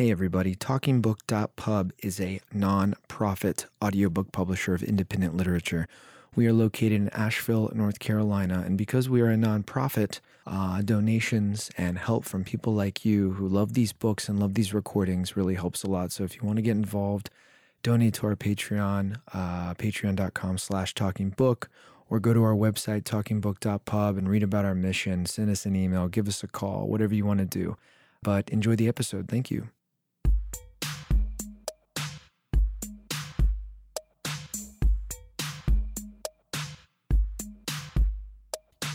Hey everybody, TalkingBook.pub is a non-profit audiobook publisher of independent literature. We are located in Asheville, North Carolina, and because we are a nonprofit, uh, donations and help from people like you who love these books and love these recordings really helps a lot. So if you want to get involved, donate to our Patreon, uh, patreon.com slash talkingbook, or go to our website, talkingbook.pub, and read about our mission. Send us an email, give us a call, whatever you want to do. But enjoy the episode. Thank you.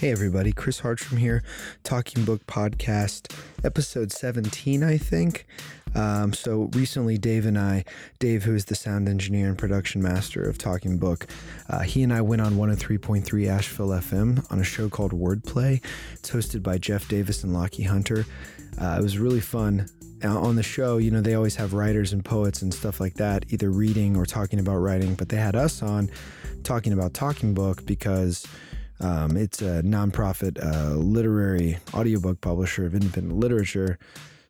Hey everybody, Chris Hartram here, Talking Book Podcast, episode 17, I think. Um, so recently, Dave and I, Dave, who is the sound engineer and production master of Talking Book, uh, he and I went on 103.3 Asheville FM on a show called Wordplay. It's hosted by Jeff Davis and Lockie Hunter. Uh, it was really fun. On the show, you know, they always have writers and poets and stuff like that, either reading or talking about writing, but they had us on talking about Talking Book because um, it's a nonprofit uh, literary audiobook publisher of independent literature.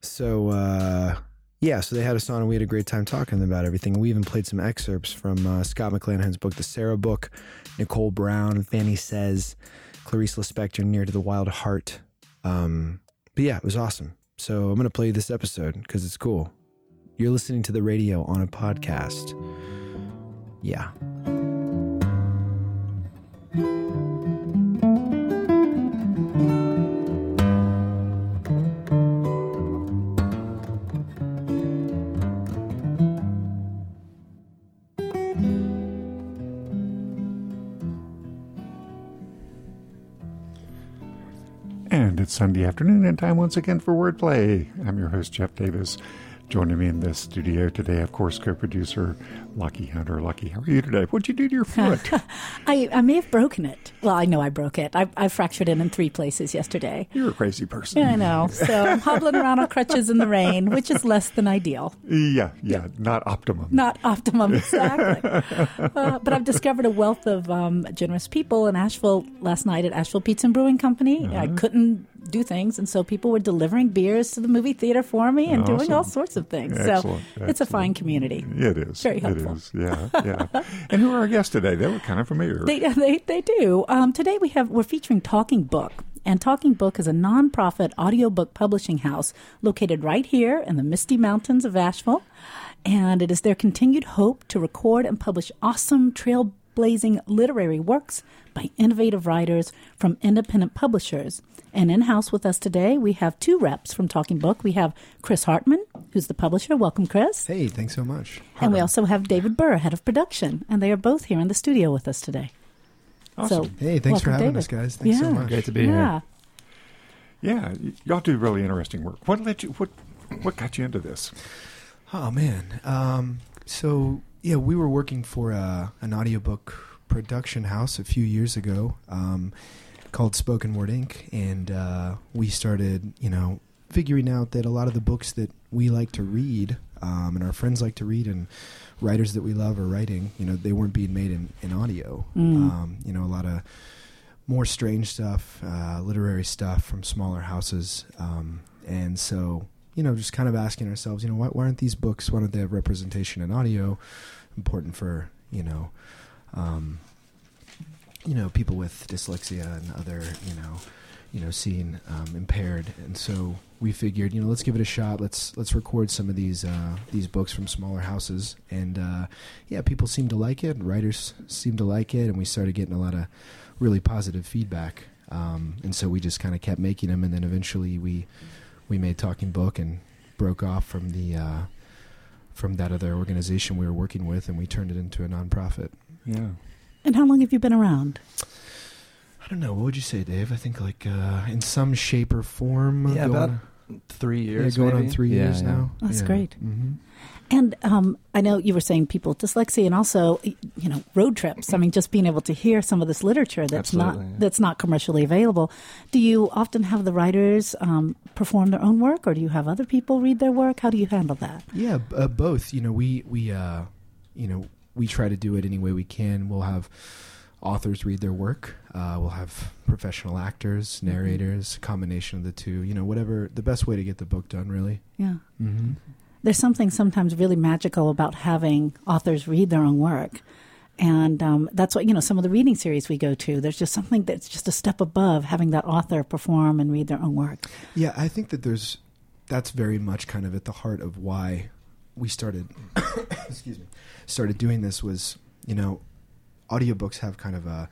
So, uh, yeah, so they had us on and we had a great time talking about everything. We even played some excerpts from uh, Scott McClanahan's book, The Sarah Book, Nicole Brown, Fanny Says, Clarice Lispector, Near to the Wild Heart. Um, but yeah, it was awesome. So I'm going to play this episode because it's cool. You're listening to the radio on a podcast. Yeah. Sunday afternoon and time once again for Wordplay. I'm your host, Jeff Davis. Joining me in the studio today, of course, co producer Lockie Hunter. Lockie, how are you today? What'd you do to your foot? I, I may have broken it. Well, I know I broke it. I, I fractured it in three places yesterday. You're a crazy person. Yeah, I know. So I'm hobbling around on crutches in the rain, which is less than ideal. Yeah, yeah, not optimum. Not optimum, exactly. uh, but I've discovered a wealth of um, generous people in Asheville last night at Asheville Pizza and Brewing Company. I couldn't do things, and so people were delivering beers to the movie theater for me and doing all sorts of things. Excellent, So it's a fine community. It is. Very helpful. is. Yeah, yeah. and who are our guests today? They look kind of familiar. They, they, they do. Um, today we have we're featuring Talking Book, and Talking Book is a nonprofit audiobook publishing house located right here in the Misty Mountains of Asheville, and it is their continued hope to record and publish awesome trailblazing literary works by innovative writers from independent publishers. And in house with us today, we have two reps from Talking Book. We have Chris Hartman, who's the publisher. Welcome, Chris. Hey, thanks so much. And we also have David Burr, head of production, and they are both here in the studio with us today. awesome. So, Hey, thanks for having David. us, guys. Thanks so much. Great to be yeah. here. yeah, y'all do really interesting work. What let you? What what got you into this? Oh man. Um, so yeah, we were working for a, an audiobook production house a few years ago um, called Spoken Word Inc. And uh, we started, you know, figuring out that a lot of the books that we like to read um, and our friends like to read and writers that we love are writing, you know, they weren't being made in, in audio. Mm. Um, you know, a lot of more strange stuff, uh, literary stuff from smaller houses. Um, and so, you know, just kind of asking ourselves, you know, why, why aren't these books, why don't they have representation in audio? Important for, you know, um, you know, people with dyslexia and other, you know, you know, seeing um, impaired. And so we figured, you know, let's give it a shot. Let's let's record some of these uh, these books from smaller houses. And uh, yeah, people seem to like it. Writers seem to like it, and we started getting a lot of really positive feedback. Um, and so we just kind of kept making them, and then eventually we we made Talking Book and broke off from the uh, from that other organization we were working with, and we turned it into a nonprofit. Yeah. And how long have you been around? I don't know. What would you say, Dave? I think like uh, in some shape or form. Yeah, going- about Three yeah, years. going on three Yeah, years yeah. now. That's Yeah. great. hmm And um, I know you were saying people with dyslexia, and also you know road trips. I mean, just being able to hear some of this literature that's Absolutely, not yeah. that's not commercially available. Do you often have the writers um, perform their own work, or do you have other people read their work? How do you handle that? Yeah, uh, both. You know, we we uh, you know we try to do it any way we can. We'll have authors read their work. Uh, we'll have professional actors, Mm-hmm. narrators, combination of the two. You know, whatever the best way to get the book done, really. Yeah. Mm-hmm. there's something sometimes really magical about having authors read their own work. And um, that's what, you know, some of the reading series we go to, there's just something that's just a step above having that author perform and read their own work. Yeah, I think that there's, that's very much kind of at the heart of why we started, excuse me, started doing this was, you know, audiobooks have kind of a,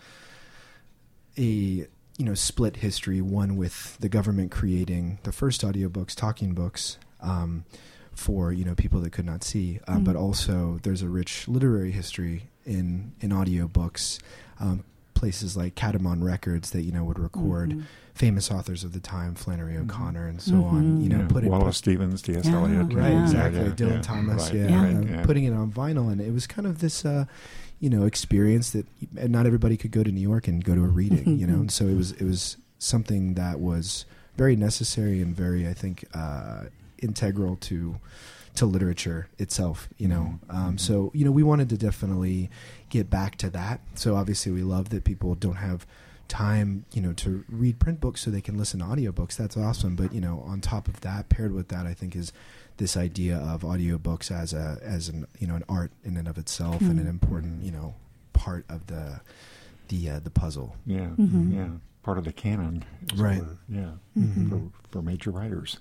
a you know split history. One with the government creating the first audiobooks talking books um, for you know people that could not see. Uh, Mm. but also there's a rich literary history in in audiobooks. Um, places like Caedmon Records that you know would record Mhm. famous authors of the time Flannery Mhm. O'Connor and so on Mhm. you know Yeah, put it Wallace put- Stevens, T.S. Yeah. Eliot. Right, Yeah. exactly. Yeah, Dylan yeah, Thomas, right, yeah, right, uh, yeah. putting it on vinyl, and it was kind of this, uh, you know, experience that and not everybody could go to New York and go to a reading, you know, and so it was it was something that was very necessary and very, I think, uh, integral to to literature itself, you know. Mhm. Um, Mhm. so you know, we wanted to definitely get back to that. So obviously, we love that people don't have time, you know, to read print books so they can listen to audiobooks. That's awesome. But, you know, on top of that, paired with that, I think is this idea of audiobooks as a as an, you know, an art in and of itself and an Mhm. important, you know, part of the the uh, the puzzle. Yeah, Mhm. yeah, part of the canon, Right. were. Yeah, Mhm. for for major writers.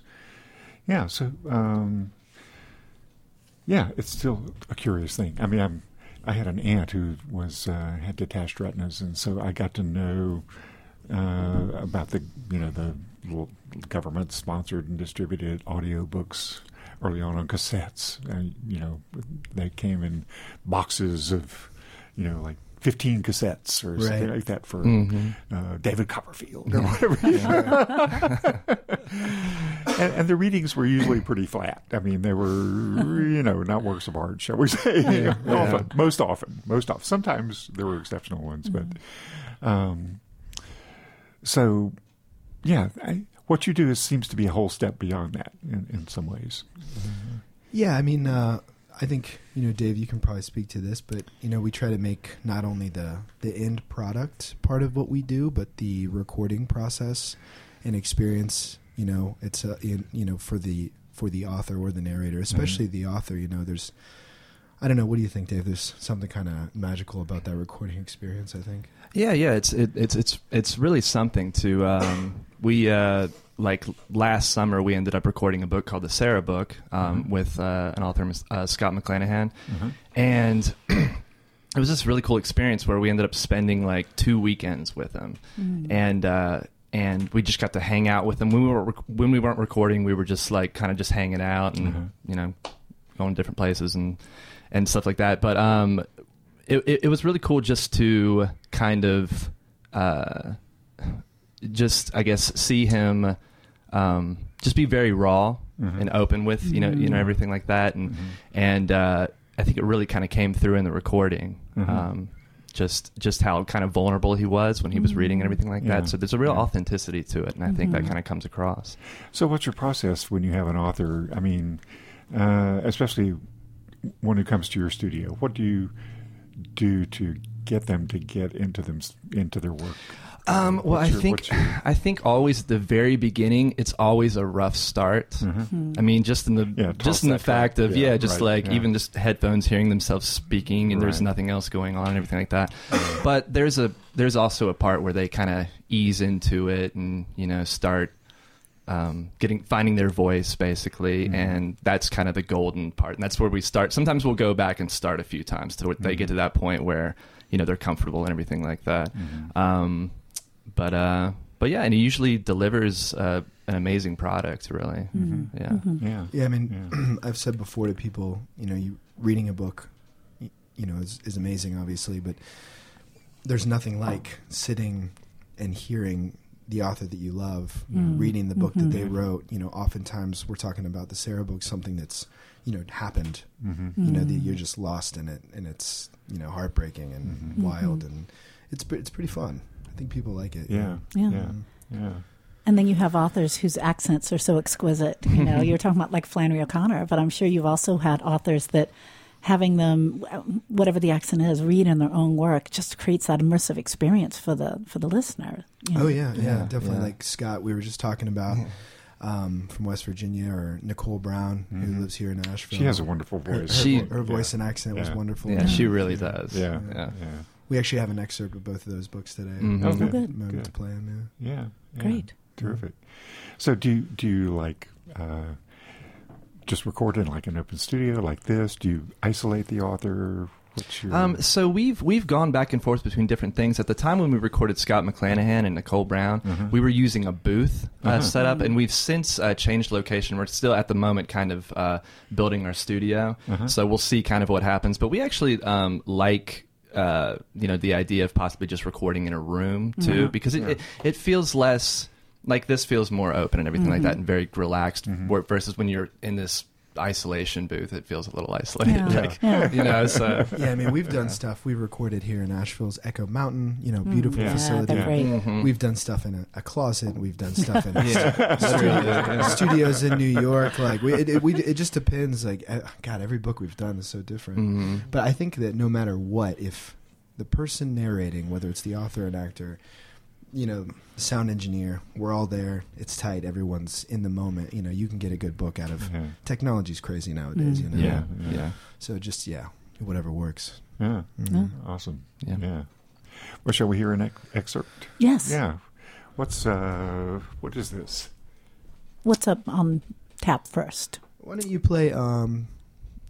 Yeah, so um, yeah, it's still a curious thing. I mean, I'm I had an aunt who was uh, had detached retinas, and so I got to know uh, about the you know the government sponsored and distributed audiobooks early on on cassettes. And, you know, they came in boxes of you know like. 15 cassettes or something like that for Mhm. uh, David Copperfield or whatever. and, and the readings were usually pretty flat. I mean, they were, you know, not works of art, shall we say? Yeah. often, most often, most often. Sometimes there were exceptional ones, but um, so yeah, I, what you do is seems to be a whole step beyond that in, in some ways. Yeah, I mean, uh, I think you know, Dave, you can probably speak to this, but you know, we try to make not only the the end product part of what we do, but the recording process and experience. You know, it's a in, you know for the for the author or the narrator, especially the author. You know, there's I don't know. What do you think, Dave? There's something kind of magical about that recording experience. I think. Yeah, yeah, it's it, it's it's it's really something to um, we uh, like last summer we ended up recording a book called the Sarah Book um, Mhm. with uh, an author uh, Scott McClanahan, Uh-huh. and it was this really cool experience where we ended up spending like two weekends with him, Mhm. and uh, and we just got to hang out with him when we were rec- when we weren't recording. We were just like kind of just hanging out and Mhm. you know going to different places and and stuff like that. But um, it, it, it was really cool just to kind of uh, just I guess see him um, just be very raw Mhm. and open with you know you know Mhm. everything like that and Mhm. and uh, I think it really kind of came through in the recording. Mhm. Um, just just how kind of vulnerable he was when he was reading and everything like Yeah. that. So there's a real Yeah. authenticity to it, and I think that Mhm. kind of comes across. So, what's your process when you have an author? I mean, uh, especially when it comes to your studio, what do you do to get them to get into them into their work? Um, well, What's I your- think your- I think always at the very beginning, it's always a rough start. Mhm. Mhm. I mean, just in the Yeah, just in the fact of Yeah, yeah, just right, like yeah. even just headphones hearing themselves speaking and there's nothing else going on and everything like that. But there's a there's also a part where they kind of ease into it and you know start um, getting finding their voice basically, Mhm. and that's kind of the golden part. And that's where we start. Sometimes we'll go back and start a few times to where they get Mhm. to that point where you know they're comfortable and everything like that. Mhm. Um, but uh, but yeah, and he usually delivers uh, an amazing product. Really, Mhm. yeah. Mhm. yeah. Yeah, I mean, Yeah. I've said before to people, you know, you reading a book, y- you know, is, is amazing, obviously, but there's nothing like sitting and hearing the author that you love, you know, Mm. reading the book that they wrote. You know, oftentimes we're talking about the Sarah book, something that's, you know, happened. Mhm. You know, that Mm. you're just lost in it, and it's you know heartbreaking and Mhm. wild, Mhm. and it's it's pretty fun. I think people like it. Yeah. Yeah. Yeah. Yeah. And then you have authors whose accents are so exquisite. You know, you're talking about like Flannery O'Connor, but I'm sure you've also had authors that having them, whatever the accent is, read in their own work just creates that immersive experience for the for the listener. you know. Oh yeah, yeah, Yeah, definitely. yeah. Like Scott, we were just talking about. um, from West Virginia, or Nicole Brown, who Mhm. lives here in Asheville. She has a wonderful her, her, voice. She- her voice and accent was wonderful. Yeah, she really does. yeah, Yeah. Yeah, We actually have an excerpt of both of those books today. Mhm. Oh, Moment good. moment Good. to play them. yeah, yeah. Great. terrific. So, do you, do you like uh, just record in like an open studio like this? Do you isolate the author? What's your Um, so we've we've gone back and forth between different things. At the time when we recorded Scott McClanahan and Nicole Brown, Mhm. we were using a booth uh, Uh-huh. setup, and we've since uh, changed location. We're still at the moment kind of uh, building our studio, Uh-huh. so we'll see kind of what happens. But we actually um, like. Uh, you know the idea of possibly just recording in a room too, Mhm. because it, Yeah. it it feels less like this feels more open and everything like Mhm. that, and very relaxed. Mhm. Versus when you're in this isolation booth, it feels a little isolated. Yeah. Like, Yeah. you know, so Yeah, I mean, we've done stuff. We recorded here in Asheville's Echo Mountain, you know, Mm. beautiful Yeah. facility. Yeah, they're great. Mhm. We've done stuff in a, a closet. We've done stuff in Yeah. studio, studios in New York. Like we, it, it, we, it just depends. Like, eh, God, every book we've done is so different. Mhm. But I think that no matter what, if the person narrating, whether it's the author or an actor, you know, sound engineer, we're all there. It's tight. Everyone's in the moment. You know, you can get a good book out of. yeah, Technology's crazy nowadays. Mm. You know. Yeah, Yeah. yeah, So just yeah, whatever works. yeah, Mhm. Yeah. awesome. yeah. Yeah. Well, shall we hear an ex- excerpt? Yes. Yeah. What's uh? What is this? What's up on tap first? Why don't you play um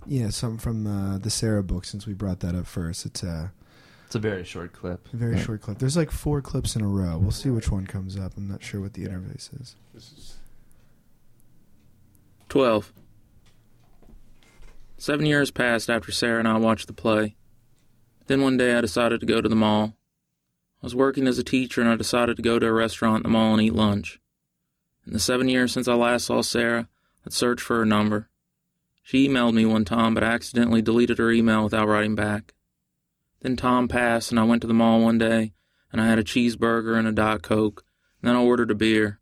yeah, some from uh, the Sarah book since we brought that up first. It's uh, It's a very short clip. a very Yeah. short clip. There's like four clips in a row. We'll see which one comes up. I'm not sure what the interface is. This is 12. Seven years passed after Sarah and I watched the play. Then one day I decided to go to the mall. I was working as a teacher and I decided to go to a restaurant in the mall and eat lunch. In the seven years since I last saw Sarah, I'd searched for her number. She emailed me one time, but I accidentally deleted her email without writing back. Then Tom passed and I went to the mall one day and I had a cheeseburger and a Diet Coke, and then I ordered a beer.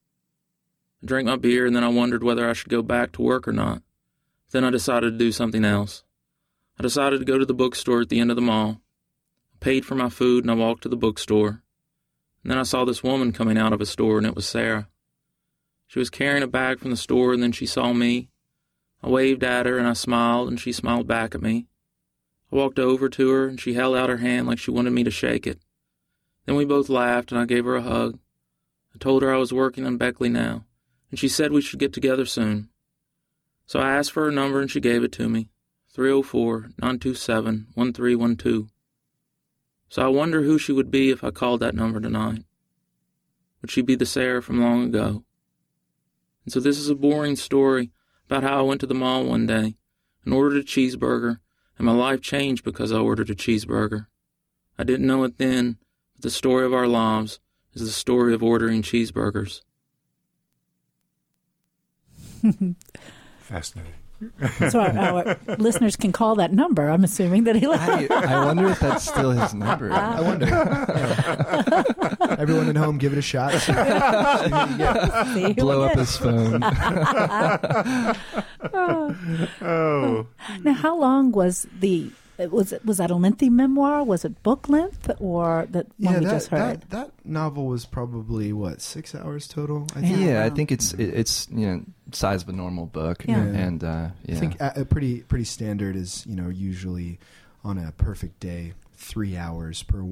I drank my beer and then I wondered whether I should go back to work or not. Then I decided to do something else. I decided to go to the bookstore at the end of the mall. I paid for my food and I walked to the bookstore. And then I saw this woman coming out of a store and it was Sarah. She was carrying a bag from the store and then she saw me. I waved at her and I smiled and she smiled back at me. I walked over to her and she held out her hand like she wanted me to shake it. Then we both laughed and I gave her a hug. I told her I was working on Beckley now and she said we should get together soon. So I asked for her number and she gave it to me 304 927 1312. So I wonder who she would be if I called that number tonight. Would she be the Sarah from long ago? And so this is a boring story about how I went to the mall one day and ordered a cheeseburger, and my life changed because I ordered a cheeseburger. I didn't know it then, but the story of our lives is the story of ordering cheeseburgers. fascinating. So our, our listeners can call that number. I'm assuming that he. I, I wonder if that's still his number. Ah. I wonder. Everyone at home, give it a shot. See what you get. See Blow up his phone. Oh. oh, Now, how long was the? Was it was that a lengthy memoir? Was it book length or that one yeah, we that, just heard? that that novel was probably what six hours total. I Yeah. think. Yeah, I wow. think it's it, it's you know size of a normal book. Yeah. and uh, yeah. I think a, a pretty pretty standard is you know usually on a perfect day three hours per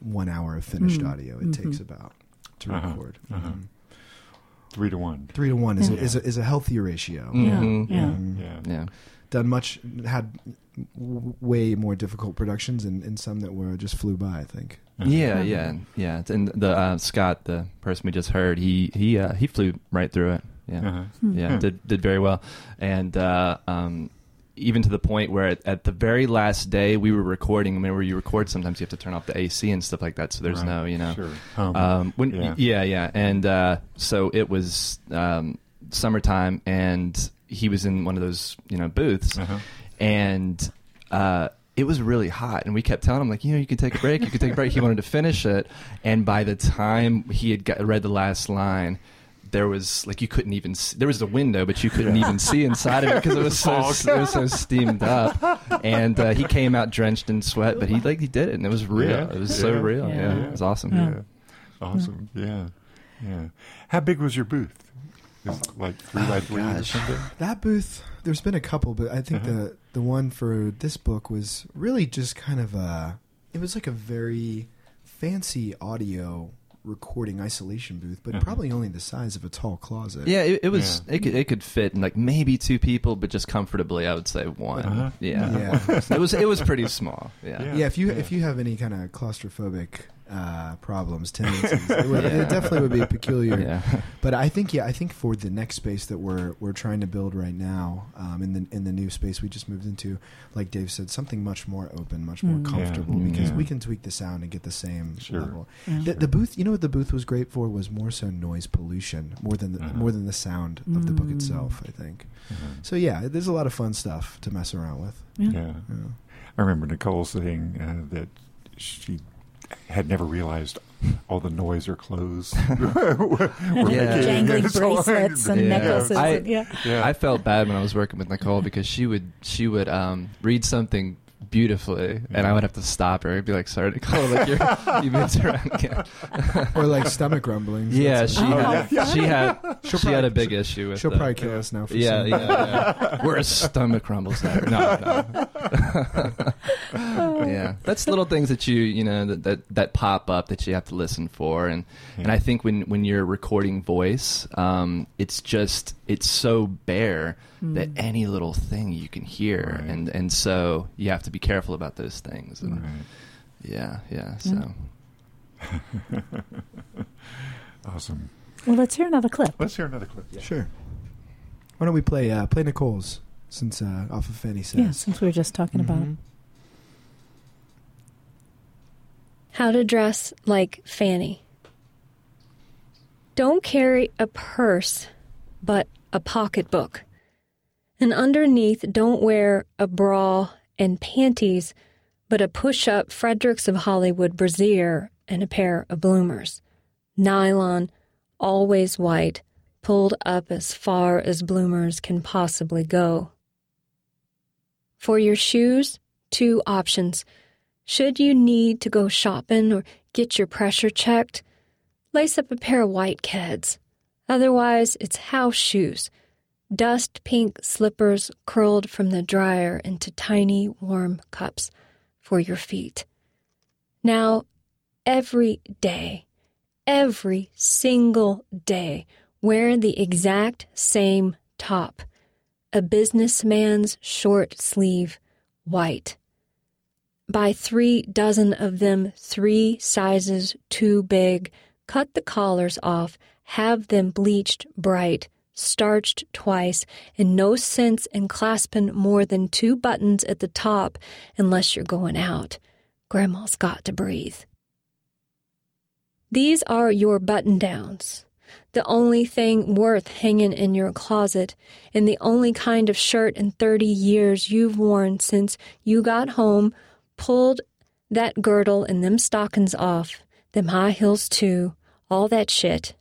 one hour of finished Mm. audio. It takes Mhm. about to Uh-huh. record. Uh-huh. Um, three to one. three to one is, Yeah. a, is, a, is a healthy ratio. Mhm. Yeah. Um, Yeah. yeah. Done much had w- way more difficult productions and, and some that were just flew by. I think. Uh-huh. Yeah, yeah, yeah. And the uh, Scott, the person we just heard, he he uh, he flew right through it. Yeah, Uh-huh. Hmm. yeah, Hmm. did did very well, and uh, um, even to the point where at, at the very last day we were recording. I mean, where you record, sometimes you have to turn off the AC and stuff like that, so there's Right. no, you know, Sure. Um, um, when, yeah. yeah. yeah, and uh, so it was um, summertime, and he was in one of those you know booths, uh-huh. And uh, it was really hot. And we kept telling him like, you know, you can take a break, you can take a break. He wanted to finish it, and by the time he had got, read the last line. There was like you couldn't even see, there was a window, but you couldn't even see inside of it because it was so it was so steamed up, and uh, he came out drenched in sweat, but he like he did it, and it was real. Yeah. It was so real. Yeah. Yeah. it was awesome. Yeah. Yeah. Awesome. Yeah. Yeah. How big was your booth? Is like three by three or gosh. something? That booth, there's been a couple, but I think Uh-huh. the the one for this book was really just kind of a. It was like a very fancy audio recording isolation booth, but Uh-huh. probably only the size of a tall closet. Yeah, it, it was. It could it could fit in like maybe two people, but just comfortably, I would say one. Uh-huh. Yeah. Yeah. it was it was pretty small. Yeah. Yeah. Yeah, if you Yeah. if you have any kind of claustrophobic uh, problems, tendencies, it, would, Yeah. it definitely would be peculiar. Yeah. But I think yeah, I think for the next space that we're we're trying to build right now, um, in the in the new space we just moved into, like Dave said, something much more open, much more Mm. comfortable, Yeah. because Yeah. we can tweak the sound and get the same Sure. level. Yeah. The, the booth, you know what the booth was great for was more so noise pollution, more than the, Uh-huh. more than the sound of the book Mm. itself. I think. Uh-huh. So yeah, there's a lot of fun stuff to mess around with. Yeah. Yeah. Yeah. I remember Nicole saying uh, that she had never realized all the noise or clothes were Yeah. making. Jangling And bracelets and Yeah. necklaces. I- yeah. Yeah. I felt bad when I was working with Nicole because she would she would um, read something beautifully, and I would have to stop her and be like, "Sorry, Nicole, like you're you moved around again." or like stomach rumblings. Yeah, she Oh, had funny. she had She'll she had a big issue with. She'll the- probably kill us now. For Yeah, yeah, that. yeah. We're a stomach rumbles there. No, no. yeah, that's little things that you you know that, that that pop up that you have to listen for, and and I think when when you're recording voice, um, it's just it's so bare that any little thing you can hear, Right. and and so you have to be careful about those things, and Right. yeah, yeah. So Awesome. Well, let's hear another clip. Let's hear another clip. Sure. Why don't we play uh, play Nicole's since uh, off of Fanny says. Yeah, since we were just talking about it. Mhm. How to dress like Fanny. Don't carry a purse, but a pocketbook. And underneath, don't wear a bra and panties, but a push up Fredericks of Hollywood brassiere and a pair of bloomers. Nylon, always white, pulled up as far as bloomers can possibly go. For your shoes, two options. Should you need to go shopping or get your pressure checked, lace up a pair of white keds. Otherwise, it's house shoes. Dust pink slippers curled from the dryer into tiny warm cups for your feet. Now, every day, every single day, wear the exact same top a businessman's short sleeve, white. Buy three dozen of them three sizes too big, cut the collars off, have them bleached bright, starched twice, and no sense in clasping more than two buttons at the top unless you're going out. Grandma's got to breathe. These are your button downs. The only thing worth hanging in your closet, and the only kind of shirt in 30 years you've worn since you got home pulled that girdle and them stockings off, them high heels too, all that shit,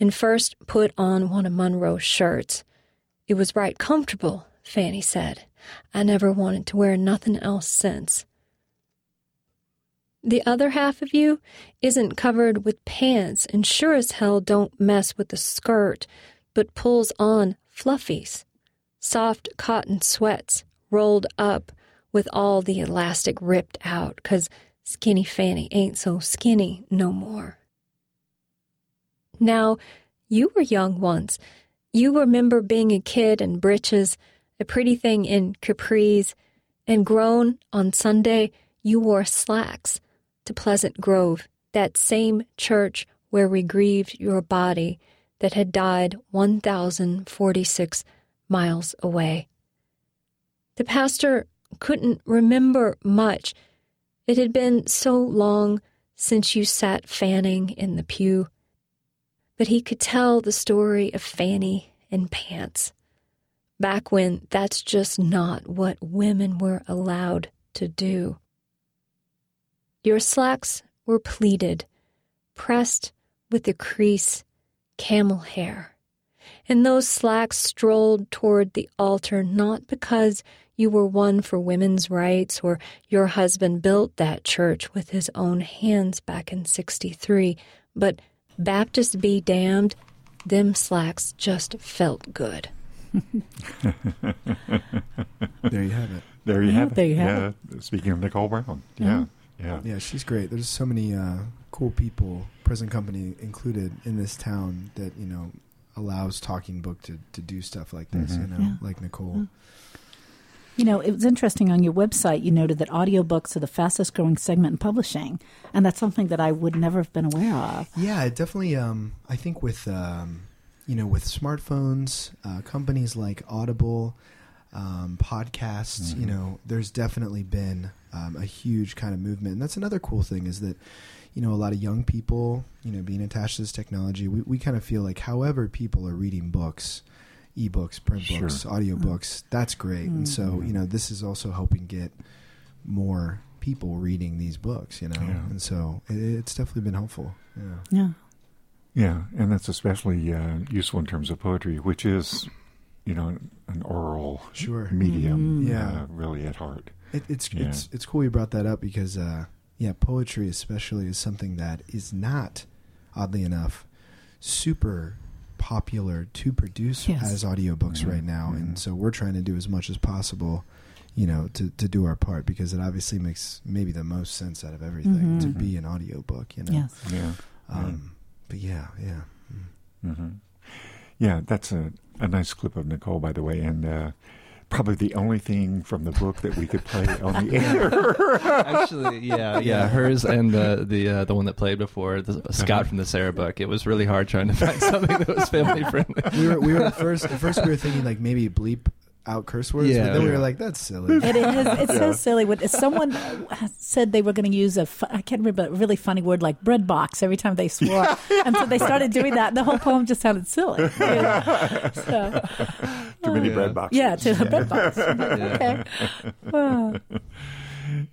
and first put on one of Monroe's shirts. It was right comfortable, Fanny said. I never wanted to wear nothing else since. The other half of you isn't covered with pants and sure as hell don't mess with the skirt, but pulls on fluffies, soft cotton sweats rolled up with all the elastic ripped out, 'cause skinny Fanny ain't so skinny no more. Now, you were young once. You remember being a kid in breeches, a pretty thing in capris, and grown on Sunday, you wore slacks to Pleasant Grove, that same church where we grieved your body that had died 1,046 miles away. The pastor couldn't remember much. It had been so long since you sat fanning in the pew. But he could tell the story of Fanny and pants. Back when that's just not what women were allowed to do. Your slacks were pleated, pressed with a crease, camel hair. And those slacks strolled toward the altar not because you were one for women's rights or your husband built that church with his own hands back in 63, but Baptist be damned, them slacks just felt good. There you have it. There you Yeah, have it. there you have yeah. Speaking of Nicole Brown. Yeah. Yeah. Yeah, she's great. There's so many uh, cool people, present company included, in this town that you know allows Talking Book to, to do stuff like this. Mhm. You know, Yeah. like Nicole. Mm. You know, it was interesting on your website, you noted that audiobooks are the fastest growing segment in publishing. And that's something that I would never have been aware of. Yeah, definitely. Um, I think with um, you know with smartphones, uh, companies like Audible, um, podcasts. You Mhm. know, there's definitely been um, a huge kind of movement, and that's another cool thing is that you know a lot of young people, you know, being attached to this technology, we we kind of feel like however people are reading books. Ebooks, print Sure. books, audiobooks, that's great. And so, Mhm. you know, this is also helping get more people reading these books, you know. Yeah. And so it, it's definitely been helpful. Yeah. Yeah. Yeah, and that's especially uh, useful in terms of poetry, which is, you know, an oral Sure. medium. Mhm. Yeah. uh, really at heart. It, it's Yeah. it's it's cool you brought that up because uh, yeah, poetry especially is something that is not, oddly enough, super popular to produce Yes. as audiobooks right now, and so we're trying to do as much as possible, you know, to to do our part because it obviously makes maybe the most sense out of everything Mhm. to be an audiobook, you know. Yes. Yeah, Um, but yeah, yeah. Mm. hmm yeah. That's a a nice clip of Nicole, by the way, and uh, probably the only thing from the book that we could play on the air. Actually, yeah, yeah, hers and the the uh, the one that played before, the, Scott from the Sarah book. It was really hard trying to find something that was family friendly. We were we were at first at first we were thinking like maybe bleep out curse words, Yeah. but then we were like that's silly. It is. It's so silly. When someone said they were going to use a, fu- I can't remember, a really funny word like bread box every time they swore, and so they started doing that. And The whole poem just sounded silly. you know. So, Too many oh, Yeah. bread boxes. yeah, to the bread box. Like, Okay. Oh.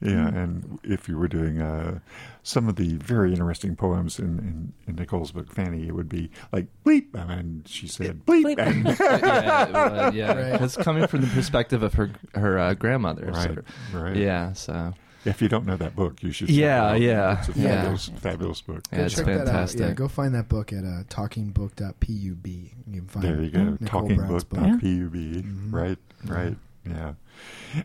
Yeah, and if you were doing uh, some of the very interesting poems in, in, in Nicole's book, Fanny, it would be like bleep, and she said bleep, Bleep. and yeah, it would, yeah. Right. It's coming from the perspective of her her uh, grandmother. right, so- right. Yeah. So If you don't know that book, you should. check Yeah, it out. yeah, It's a yeah. fabulous, fabulous book. Yeah, it's check that out. fantastic. Yeah, go find that book at uh, talkingbook.pub. You can find it. There you go. Nicole Talking Brown's book, book. dot Yeah. pub. Right, right. Yeah,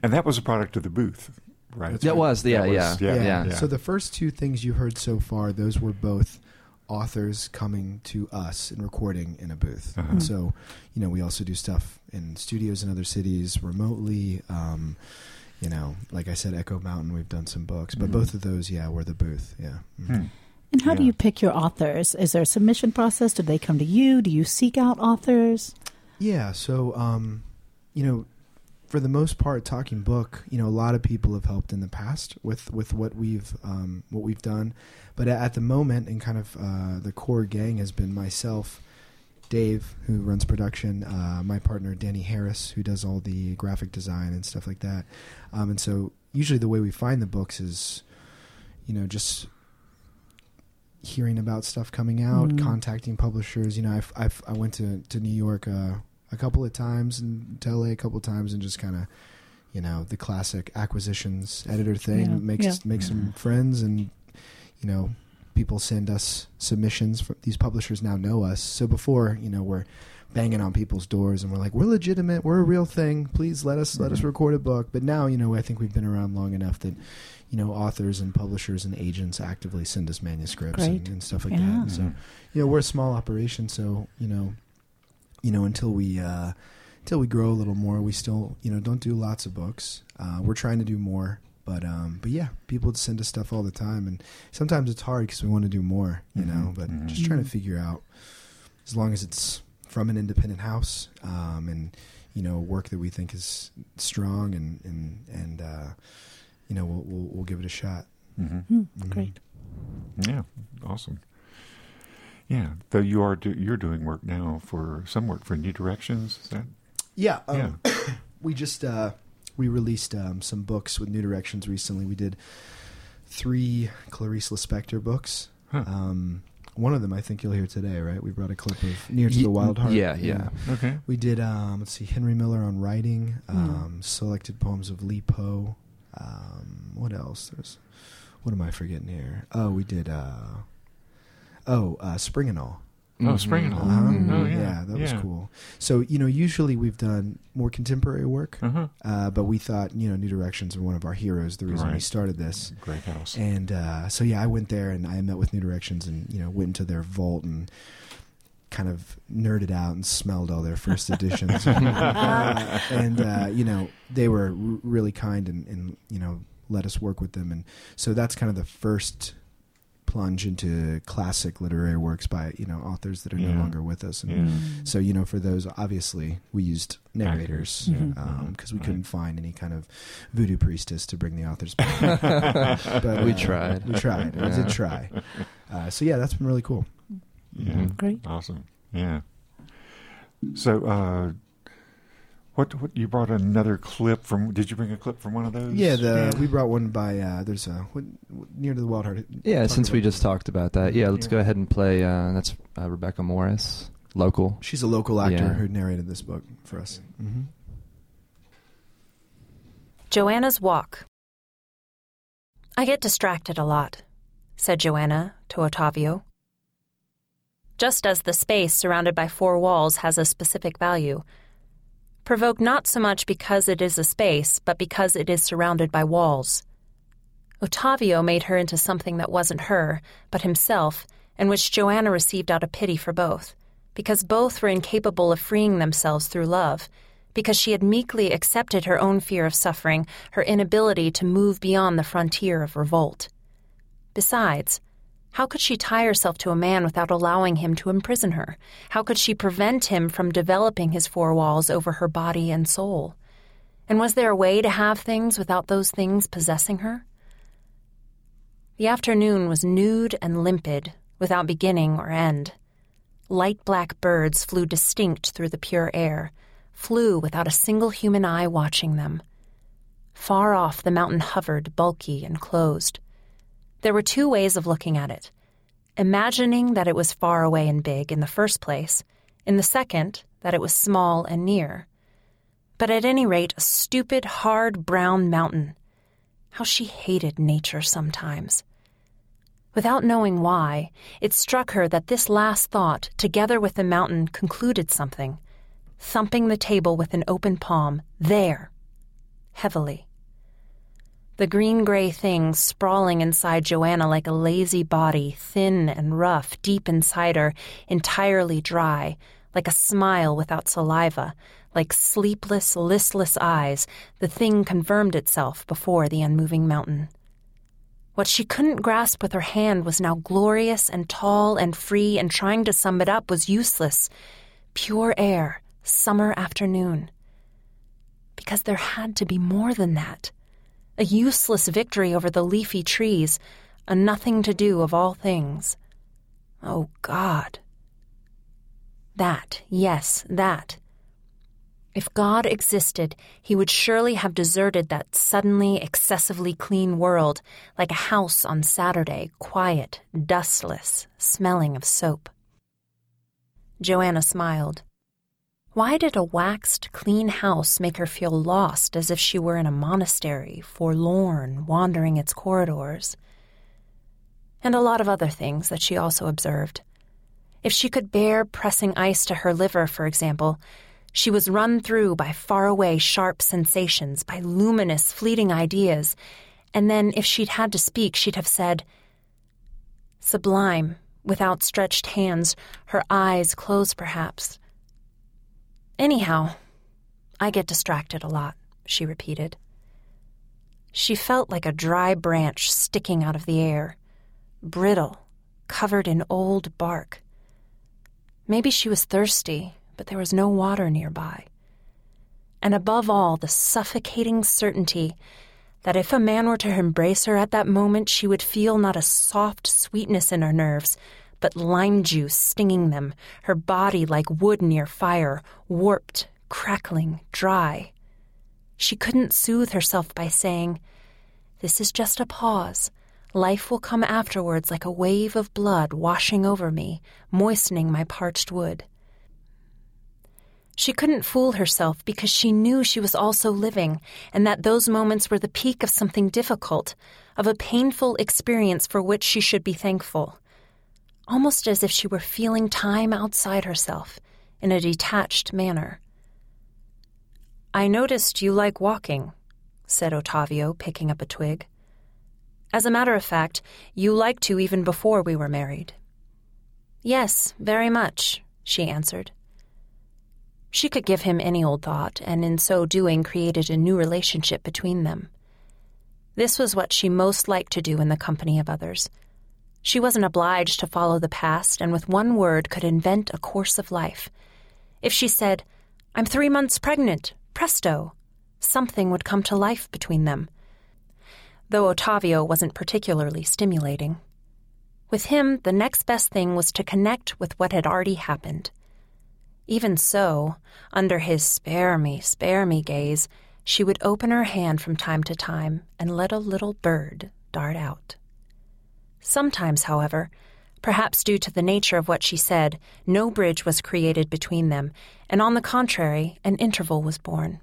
and that was a product of the booth, right? That's that right. was yeah That yeah was- yeah, Yeah. yeah. So the first two things you heard so far, those were both authors coming to us and recording in a booth. Uh-huh. And so, you know, we also do stuff in studios in other cities remotely. Um, you know, like I said, Echo Mountain, we've done some books, but Mhm. both of those, yeah, were the booth. Yeah. Mhm. Hmm. And how do you pick your authors? Is there a submission process? Do they come to you? Do you seek out authors? Yeah. So, um, you know, for the most part, Talking Book, you know, a lot of people have helped in the past with with what we've um, what we've done, but at the moment, and kind of uh, the core gang has been myself, Dave, who runs production, uh, my partner Danny Harris, who does all the graphic design and stuff like that, um, and so usually the way we find the books is, you know, just hearing about stuff coming out, Mm. contacting publishers. You know, I've, I've I went to to New York uh, a couple of times and to LA a couple of times, and just kind of, you know, the classic acquisitions editor thing. Yeah, Makes yeah. make some friends, and you know, people send us submissions. From, these publishers now know us. So before, you know, we're banging on people's doors and we're like, we're legitimate, we're a real thing. Please let us let us Mhm. record a book. But now, you know, I think we've been around long enough that. You know, authors and publishers and agents actively send us manuscripts and, and stuff like Yeah. that. And so, you know we're a small operation so you know you know until we uh until we grow a little more we still you know don't do lots of books uh we're trying to do more but um but yeah people send us stuff all the time and sometimes it's hard because we want to do more you know Mhm, but mhm. just trying to figure out as long as it's from an independent house um and you know work that we think is strong and and and uh you know we'll we'll, we'll give it a shot Mhm. Hmm, Mhm. Great. Yeah, awesome. Yeah, though you are do, you're doing work now for some work for New Directions. Is that Yeah, um, we just uh, we released um, some books with New Directions recently. We did three Clarice Lispector books. Huh. Um, one of them I think you'll hear today, right? We brought a clip of Near to the Wild Heart. yeah, yeah. okay? We did um, let's see, Henry Miller on writing, Hmm. um, selected poems of Li Po. Um, what else? There's what am I forgetting here? Oh, we did. Uh, oh, uh, Spring and All. Oh, Spring and All. Uh-huh. Oh, yeah. yeah. that was cool. So you know, usually we've done more contemporary work, Uh-huh. uh, but we thought you know New Directions are one of our heroes. The reason we started this, Great house. and uh, so yeah, I went there and I met with New Directions and you know went into their vault and kind of nerded out and smelled all their first editions. Uh, and uh, you know they were r- really kind and, and you know let us work with them, and so that's kind of the first plunge into classic literary works by you know authors that are Yeah. no longer with us and Yeah. so you know for those obviously we used narrators Actors, because yeah. we Right. couldn't find any kind of voodoo priestess to bring the authors back but We uh, tried. we tried we Yeah. did try uh, so yeah that's been really cool Yeah. Great. Awesome. Yeah. So, uh, what what you brought another clip from? Did you bring a clip from one of those? yeah the we brought one by uh, there's a what, what- near to the wild heart Yeah, since we about- just talked about that, yeah, let's Yeah. go ahead and play. Uh, that's uh, Rebecca Morris, local. she's a local actor Yeah. who narrated this book for us mm-hmm. Joanna's Walk. I get distracted a lot, said Joanna to Ottavio. Just as the space surrounded by four walls has a specific value. Provoked not so much because it is a space, but because it is surrounded by walls. Ottavio made her into something that wasn't her, but himself, and which Joanna received out of pity for both, because both were incapable of freeing themselves through love, because she had meekly accepted her own fear of suffering, her inability to move beyond the frontier of revolt. Besides, how could she tie herself to a man without allowing him to imprison her? How could she prevent him from developing his four walls over her body and soul? And was there a way to have things without those things possessing her? The afternoon was nude and limpid, without beginning or end. Light black birds flew distinct through the pure air, flew without a single human eye watching them. Far off, the mountain hovered, bulky and closed. There were two ways of looking at it imagining that it was far away and big in the first place, in the second, that it was small and near. But at any rate, a stupid, hard brown mountain. How she hated nature sometimes. Without knowing why, it struck her that this last thought, together with the mountain, concluded something, thumping the table with an open palm, there, heavily. The green gray thing sprawling inside Joanna like a lazy body, thin and rough, deep inside her, entirely dry, like a smile without saliva, like sleepless, listless eyes, the thing confirmed itself before the unmoving mountain. What she couldn't grasp with her hand was now glorious and tall and free, and trying to sum it up was useless. Pure air, summer afternoon. Because there had to be more than that. A useless victory over the leafy trees, a nothing to do of all things. Oh, God. That, yes, that. If God existed, he would surely have deserted that suddenly excessively clean world like a house on Saturday, quiet, dustless, smelling of soap. Joanna smiled. Why did a waxed, clean house make her feel lost as if she were in a monastery, forlorn, wandering its corridors? And a lot of other things that she also observed. If she could bear pressing ice to her liver, for example, she was run through by faraway, sharp sensations, by luminous, fleeting ideas, and then if she'd had to speak, she'd have said, Sublime, with outstretched hands, her eyes closed perhaps. Anyhow, I get distracted a lot, she repeated. She felt like a dry branch sticking out of the air, brittle, covered in old bark. Maybe she was thirsty, but there was no water nearby. And above all, the suffocating certainty that if a man were to embrace her at that moment, she would feel not a soft sweetness in her nerves, but lime juice stinging them, her body like wood near fire, warped, crackling, dry. She couldn't soothe herself by saying, This is just a pause. Life will come afterwards like a wave of blood washing over me, moistening my parched wood. She couldn't fool herself because she knew she was also living, and that those moments were the peak of something difficult, of a painful experience for which she should be thankful. Almost as if she were feeling time outside herself in a detached manner. I noticed you like walking, said Ottavio, picking up a twig. As a matter of fact, you liked to even before we were married. Yes, very much, she answered. She could give him any old thought, and in so doing created a new relationship between them. This was what she most liked to do in the company of others. She wasn't obliged to follow the past, and with one word could invent a course of life. If she said, I'm three months pregnant, presto, something would come to life between them. Though Ottavio wasn't particularly stimulating. With him, the next best thing was to connect with what had already happened. Even so, under his spare me, spare me gaze, she would open her hand from time to time and let a little bird dart out. Sometimes, however, perhaps due to the nature of what she said, no bridge was created between them, and on the contrary, an interval was born.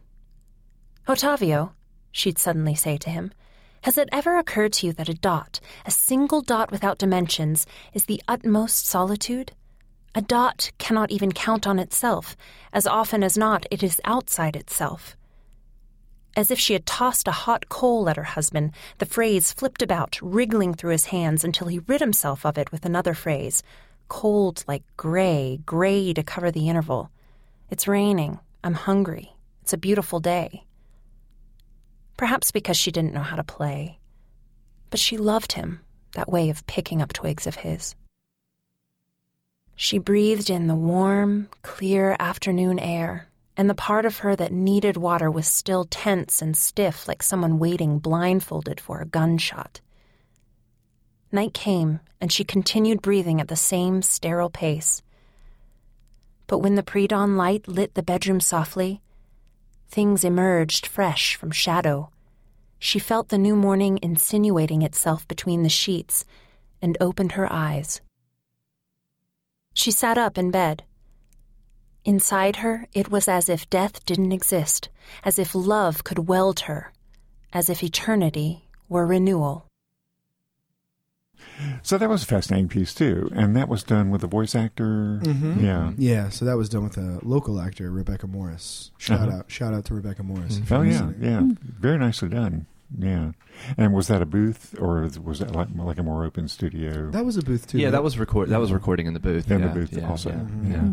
Ottavio, she'd suddenly say to him, has it ever occurred to you that a dot, a single dot without dimensions, is the utmost solitude? A dot cannot even count on itself. As often as not, it is outside itself. As if she had tossed a hot coal at her husband, the phrase flipped about, wriggling through his hands until he rid himself of it with another phrase cold like gray, gray to cover the interval. It's raining. I'm hungry. It's a beautiful day. Perhaps because she didn't know how to play. But she loved him, that way of picking up twigs of his. She breathed in the warm, clear afternoon air and the part of her that needed water was still tense and stiff like someone waiting blindfolded for a gunshot. Night came, and she continued breathing at the same sterile pace. But when the pre dawn light lit the bedroom softly, things emerged fresh from shadow. She felt the new morning insinuating itself between the sheets and opened her eyes. She sat up in bed. Inside her, it was as if death didn't exist, as if love could weld her, as if eternity were renewal. So that was a fascinating piece too, and that was done with a voice actor. Mhm. Yeah. Yeah, so that was done with a local actor, Rebecca Morris. Shout Uh-huh. out, shout out to Rebecca Morris. if Oh you're yeah, listening. yeah, very nicely done. Yeah, and was that a booth or was that like, like a more open studio? That was a booth too. yeah, right? that was record. That was recording in the booth. In the booth yeah, also. Yeah, Mhm. yeah.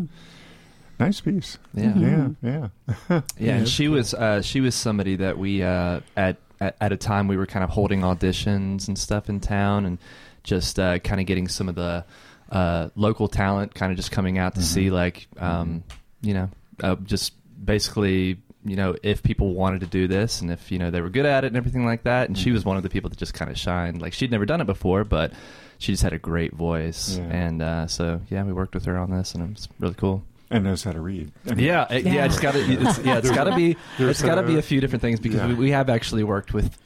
Nice piece. yeah. Mhm. Yeah, yeah. Yeah, Yeah, and she cool. was uh, she was somebody that we uh, at, at at a time we were kind of holding auditions and stuff in town, and just uh, kind of getting some of the uh, local talent kind of just coming out to Mhm. see like um, you know uh, just basically you know if people wanted to do this and if you know they were good at it and everything like that. And she Mhm. was one of the people that just kind of shined. Like she'd never done it before, but she just had a great voice, Yeah. and uh, so yeah, we worked with her on this, and it was really cool. And knows how to read. I mean, Yeah, it- yeah, Yeah. it's got to. Yeah, it's got to be. It's got to be a- a few different things because Yeah. we, we have actually worked with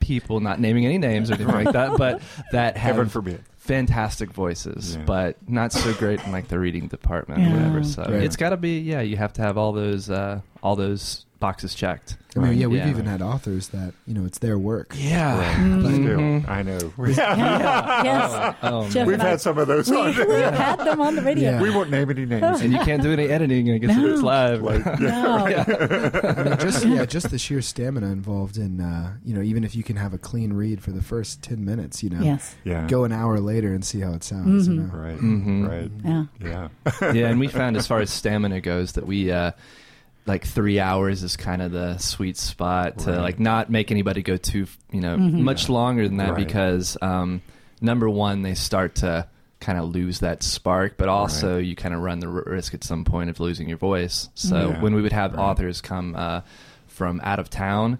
people, not naming any names or anything like that, but that Heaven have forbid. fantastic voices, Yeah. but not so great in like the reading department Yeah. or whatever. So Right. it's got to be. Yeah, you have to have all those uh, all those boxes checked. I mean, yeah, we've Yeah. even had authors that you know it's their work. Yeah. Right. Mhm. Still, Mhm. I know. Yeah. Yes. Oh, Jeff We've and I- had some of those We, on. we've had them on the radio. Yeah. We won't name any names. and you can't do any editing. I guess No. if it's live. Like, No. I mean, just yeah, just the sheer stamina involved in uh, you know even if you can have a clean read for the first ten minutes, you know, Yes. yeah. go an hour later and see how it sounds. You Mhm. know? Right. Mhm. Right. Yeah. Yeah. yeah, and we found as far as stamina goes that we uh like three hours is kind of the sweet spot to Right. like not make anybody go too you know Mhm. much longer than that Right. because um number one they start to kind of lose that spark but also you kind of run the risk at some point of losing your voice so Yeah. when we would have Right. authors come uh from out of town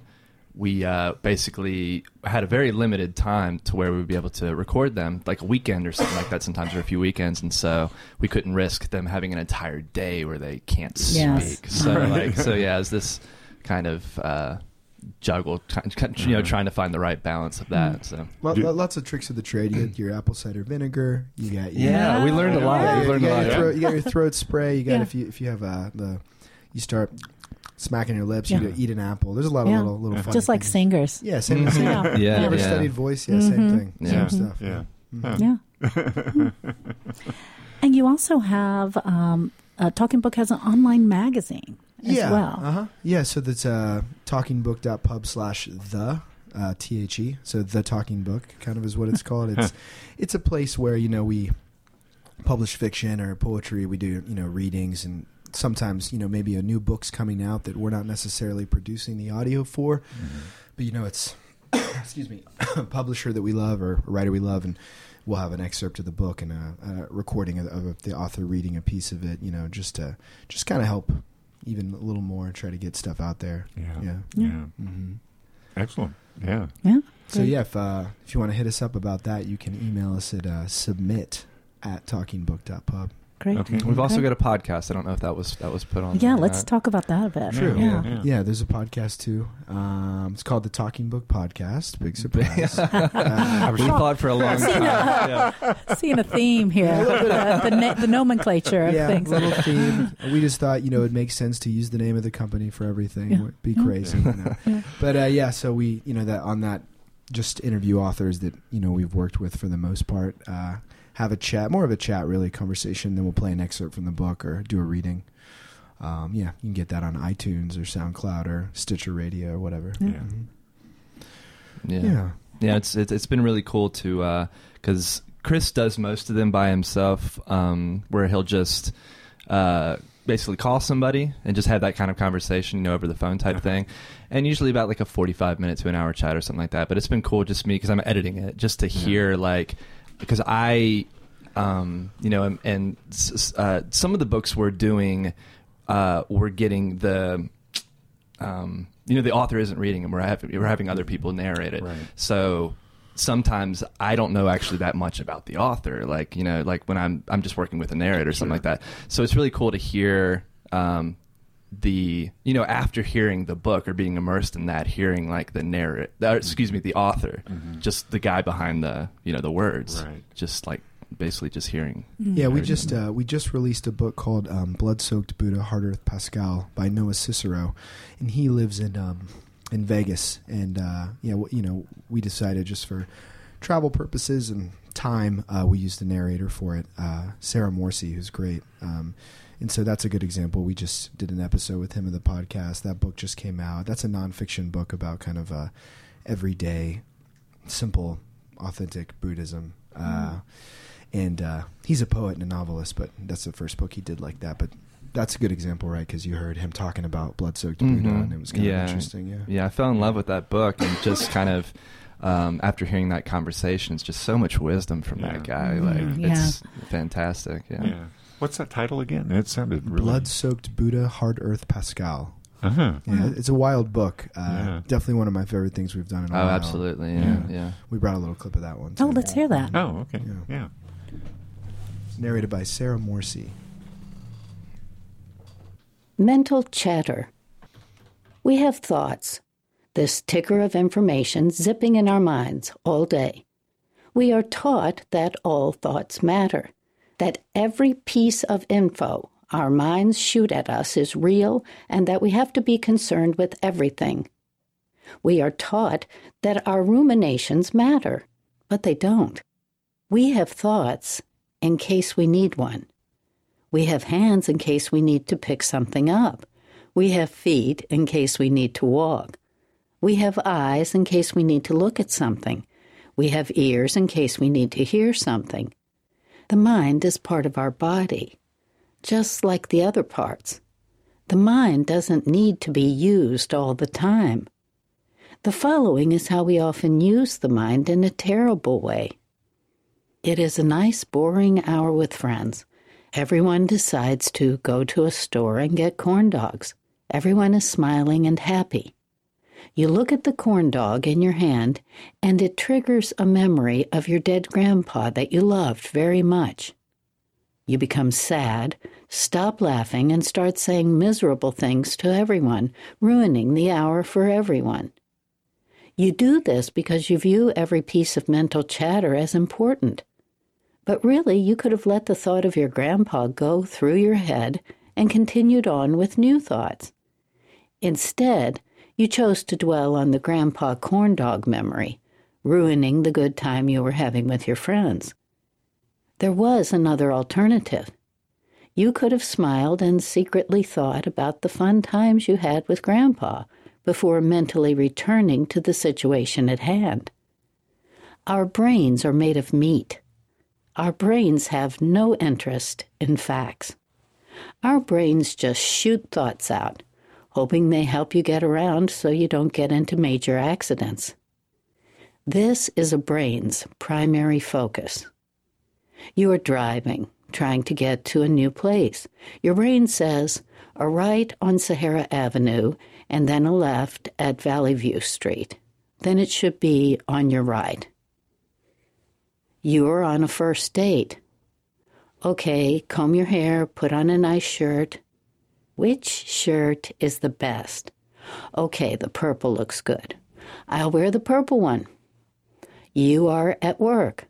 we uh, basically had a very limited time to where we would be able to record them, like a weekend or something like that, sometimes or a few weekends, and so we couldn't risk them having an entire day where they can't Yes. speak. So, Right. like, so yeah, is this kind of uh, juggle, you know, Uh-huh. trying to find the right balance of that. So, Lo- lots of tricks of the trade. You get your apple cider vinegar. You got your, yeah, we learned a lot. Yeah, we you, learned a got lot. your throat, you got your throat spray. You got Yeah. if you if you have uh, the you start smacking your lips. Yeah. You eat an apple. There's a lot of Yeah. little little Yeah. fun Just like things. singers. Yeah, same. Mhm. same. Yeah. Yeah, You ever yeah. studied voice? Yeah, same Mhm. thing. Yeah. Same stuff. Yeah. Mhm. Yeah. And you also have um, uh, Talking Book has an online magazine as yeah, well. Uh-huh. Yeah, so that's uh, talkingbook.pub slash the uh, T H E. So the Talking Book kind of is what it's called. It's it's a place where you know we publish fiction or poetry. We do you know readings and sometimes you know maybe a new book's coming out that we're not necessarily producing the audio for, but you know it's excuse me a publisher that we love or a writer we love and. We'll have an excerpt of the book and a, a recording of, of the author reading a piece of it, you know, just to just kind of help even a little more, try to get stuff out there. Yeah. Yeah. Yeah. hmm Excellent. Yeah. Yeah. So yeah, if uh, if you want to hit us up about that, you can email us at uh, submit at talkingbook.pub. Great. Okay. We've also got a podcast. I don't know if that was that was put on. Yeah, there. let's talk about that a bit. Sure. Yeah. Yeah. Yeah, there's a podcast too. Um, it's called the Talking Book Podcast. Big surprise. I uh, was thought for a long Seeing time. a, seeing a theme here, the, the, na- the nomenclature of yeah, things. little theme. We just thought you know it makes sense to use the name of the company for everything. Yeah. It'd be Yeah. crazy. You know? Yeah. But uh, yeah, so we you know that on that just interview authors that you know we've worked with for the most part. Uh, have a chat, more of a chat, really conversation. Then we'll play an excerpt from the book or do a reading. Um, yeah, you can get that on iTunes or SoundCloud or Stitcher Radio or whatever. Yeah. Mhm. Yeah. yeah. Yeah, it's it's, it's been really cool to because Chris does most of them by himself, um, where he'll just uh, basically call somebody and just have that kind of conversation, you know, over the phone type thing, and usually about like a forty-five minute to an hour chat or something like that. But it's been cool just me because I'm editing it, just to hear like because I, um, you know, and, and uh, some of the books we're doing, uh, we're getting the um, you know, the author isn't reading them. We're having, we're having other people narrate it. Right. So sometimes I don't know actually that much about the author. Like, you know, like when I'm, I'm just working with a narrator or something like that. So it's really cool to hear, um, the, you know, after hearing the book or being immersed in that, hearing like the narrator, excuse me, the author, just the guy behind the, you know, the words, Right. just like basically just hearing. Yeah, we just uh, we just released a book called um, "Blood Soaked Buddha: Hard Earth Pascal" by Noah Cicero, and he lives in um, in Vegas. And uh, yeah, w- you know, we decided just for travel purposes and time, uh, we used the narrator for it, uh, Sarah Morsi, who's great. Um, and so that's a good example. We just did an episode with him in the podcast. That book just came out. That's a nonfiction book about kind of uh, everyday, simple, authentic Buddhism. Uh, and uh, he's a poet and a novelist, but that's the first book he did like that. But that's a good example, right? Because you heard him talking about blood-soaked Buddha, Mhm. and it was kind Yeah. of interesting. Yeah. Yeah, I fell in love with that book and just kind of um, after hearing that conversation, it's just so much wisdom from Yeah. that guy. Mhm. Like Yeah. it's fantastic. Yeah. Yeah. What's that title again? It sounded really. Blood-soaked Buddha, Hard Earth Pascal. Uh-huh. Yeah, it's a wild book. Uh, Yeah. Definitely one of my favorite things we've done in a Oh, while. absolutely. Yeah. Yeah. Yeah. We brought a little clip of that one. Oh, too. let's hear that. Oh, okay. Yeah. Yeah. Narrated by Sarah Morsi. Mental chatter. We have thoughts, this ticker of information zipping in our minds all day. We are taught that all thoughts matter, that every piece of info our minds shoot at us is real, and that we have to be concerned with everything. We are taught that our ruminations matter, but they don't. We have thoughts in case we need one. We have hands in case we need to pick something up. We have feet in case we need to walk. We have eyes in case we need to look at something. We have ears in case we need to hear something. The mind is part of our body, just like the other parts. The mind doesn't need to be used all the time. The following is how we often use the mind in a terrible way. It is a nice, boring hour with friends. Everyone decides to go to a store and get corn dogs. Everyone is smiling and happy. You look at the corn dog in your hand, and it triggers a memory of your dead grandpa that you loved very much. You become sad, stop laughing, and start saying miserable things to everyone, ruining the hour for everyone. You do this because you view every piece of mental chatter as important. But really, you could have let the thought of your grandpa go through your head and continued on with new thoughts. Instead, you chose to dwell on the grandpa corn dog memory, ruining the good time you were having with your friends. There was another alternative. You could have smiled and secretly thought about the fun times you had with Grandpa before mentally returning to the situation at hand. Our brains are made of meat. Our brains have no interest in facts. Our brains just shoot thoughts out, hoping they help you get around so you don't get into major accidents. This is a brain's primary focus. You are driving, trying to get to a new place. Your brain says, a right on Sahara Avenue and then a left at Valley View Street. Then it should be on your right. You're on a first date. Okay, comb your hair, put on a nice shirt. Which shirt is the best? Okay, the purple looks good. I'll wear the purple one. You are at work.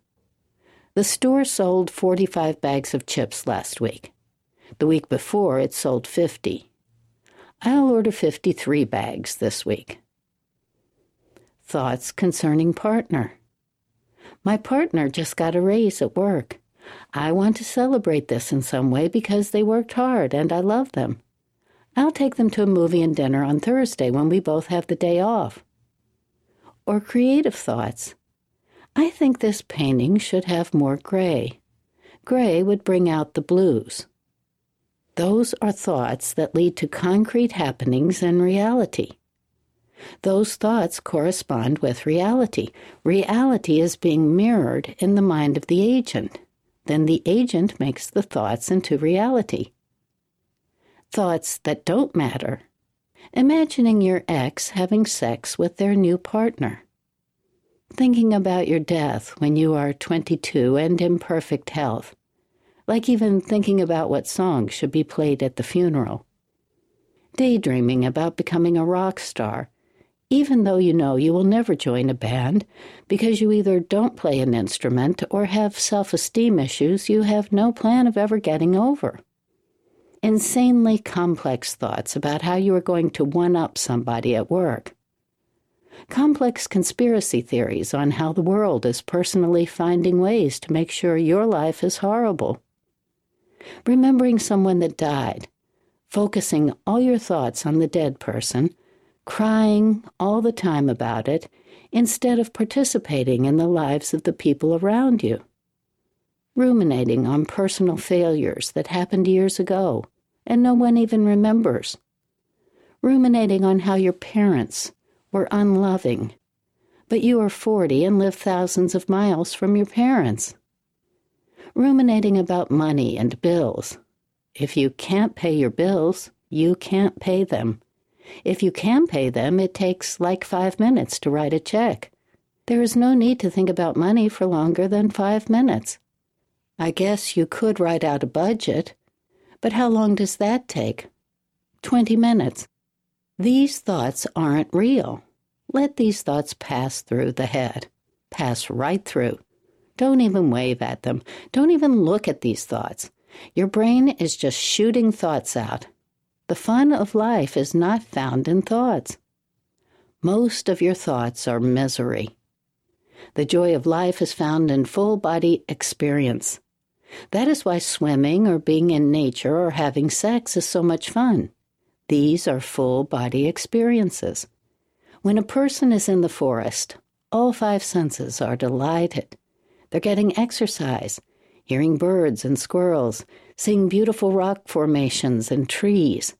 The store sold 45 bags of chips last week. The week before, it sold 50. I'll order 53 bags this week. Thoughts concerning partner. My partner just got a raise at work. I want to celebrate this in some way because they worked hard and I love them. I'll take them to a movie and dinner on Thursday when we both have the day off. Or creative thoughts. I think this painting should have more gray. Gray would bring out the blues. Those are thoughts that lead to concrete happenings in reality. Those thoughts correspond with reality. Reality is being mirrored in the mind of the agent. Then the agent makes the thoughts into reality. Thoughts that don't matter. Imagining your ex having sex with their new partner. Thinking about your death when you are 22 and in perfect health like even thinking about what song should be played at the funeral. Daydreaming about becoming a rock star, even though you know you will never join a band because you either don't play an instrument or have self esteem issues you have no plan of ever getting over. Insanely complex thoughts about how you are going to one up somebody at work. Complex conspiracy theories on how the world is personally finding ways to make sure your life is horrible remembering someone that died, focusing all your thoughts on the dead person, crying all the time about it, instead of participating in the lives of the people around you. Ruminating on personal failures that happened years ago and no one even remembers. Ruminating on how your parents were unloving, but you are 40 and live thousands of miles from your parents ruminating about money and bills. If you can't pay your bills, you can't pay them. If you can pay them, it takes like five minutes to write a check. There is no need to think about money for longer than five minutes. I guess you could write out a budget, but how long does that take? Twenty minutes. These thoughts aren't real. Let these thoughts pass through the head, pass right through. Don't even wave at them. Don't even look at these thoughts. Your brain is just shooting thoughts out. The fun of life is not found in thoughts. Most of your thoughts are misery. The joy of life is found in full body experience. That is why swimming or being in nature or having sex is so much fun. These are full body experiences. When a person is in the forest, all five senses are delighted. They're getting exercise, hearing birds and squirrels, seeing beautiful rock formations and trees.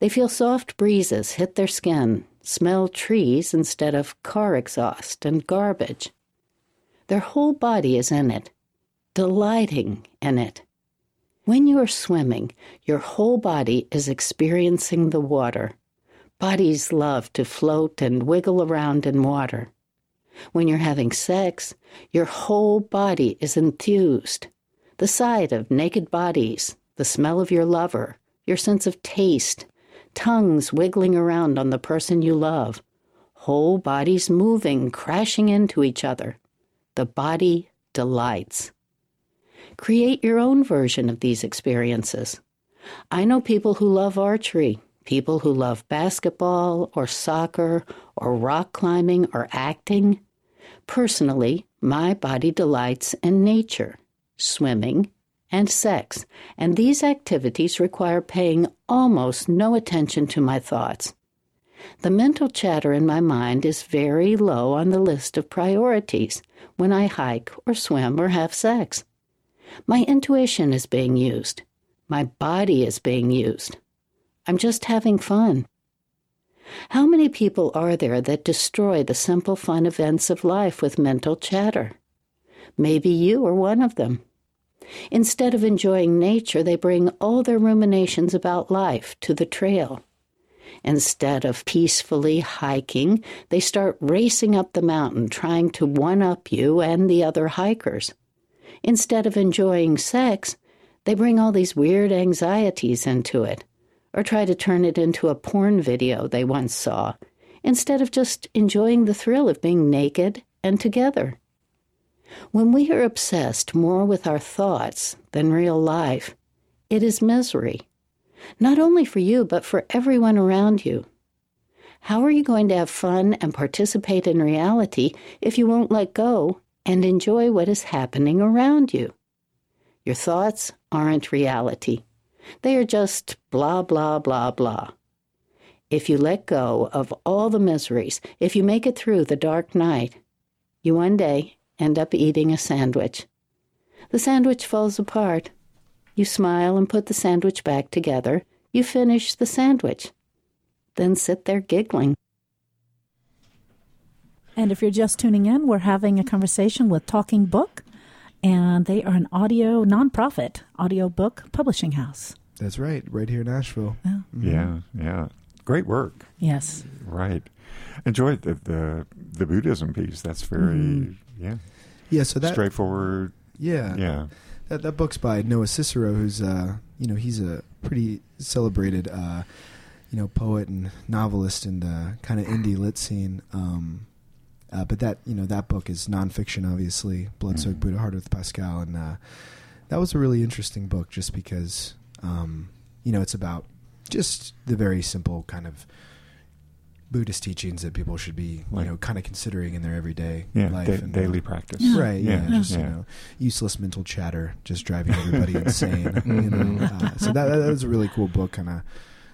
They feel soft breezes hit their skin, smell trees instead of car exhaust and garbage. Their whole body is in it, delighting in it. When you are swimming, your whole body is experiencing the water. Bodies love to float and wiggle around in water. When you're having sex, your whole body is enthused. The sight of naked bodies, the smell of your lover, your sense of taste, tongues wiggling around on the person you love, whole bodies moving, crashing into each other. The body delights. Create your own version of these experiences. I know people who love archery, people who love basketball or soccer or rock climbing or acting. Personally, my body delights in nature. swimming, and sex, and these activities require paying almost no attention to my thoughts. The mental chatter in my mind is very low on the list of priorities when I hike or swim or have sex. My intuition is being used. My body is being used. I'm just having fun. How many people are there that destroy the simple fun events of life with mental chatter? Maybe you are one of them. Instead of enjoying nature, they bring all their ruminations about life to the trail. Instead of peacefully hiking, they start racing up the mountain trying to one up you and the other hikers. Instead of enjoying sex, they bring all these weird anxieties into it, or try to turn it into a porn video they once saw, instead of just enjoying the thrill of being naked and together. When we are obsessed more with our thoughts than real life, it is misery, not only for you, but for everyone around you. How are you going to have fun and participate in reality if you won't let go and enjoy what is happening around you? Your thoughts aren't reality. They are just blah, blah, blah, blah. If you let go of all the miseries, if you make it through the dark night, you one day end up eating a sandwich. The sandwich falls apart. You smile and put the sandwich back together. You finish the sandwich. Then sit there giggling. And if you're just tuning in, we're having a conversation with Talking Book, and they are an audio nonprofit audio book publishing house. That's right, right here in Nashville. Yeah. Mhm. Yeah, yeah. Great work. Yes. Right. Enjoyed the the, the Buddhism piece. That's very Mhm. yeah Yeah, so that straightforward. yeah, Yeah. That that book's by Noah Cicero, who's uh, you know, he's a pretty celebrated uh, you know, poet and novelist in the kind of indie lit scene. Um, uh, but that you know that book is nonfiction, obviously. Blood Soaked Mhm. Buddha Hard Earth Pascal, and uh, that was a really interesting book, just because um, you know it's about just the very simple kind of Buddhist teachings that people should be Like- you know kind of considering in their everyday Yeah. life da- and daily uh, practice. Yeah. Right, yeah, Yeah. just you know, useless mental chatter, just driving everybody insane. You know, uh, so that that was a really cool book. Kind of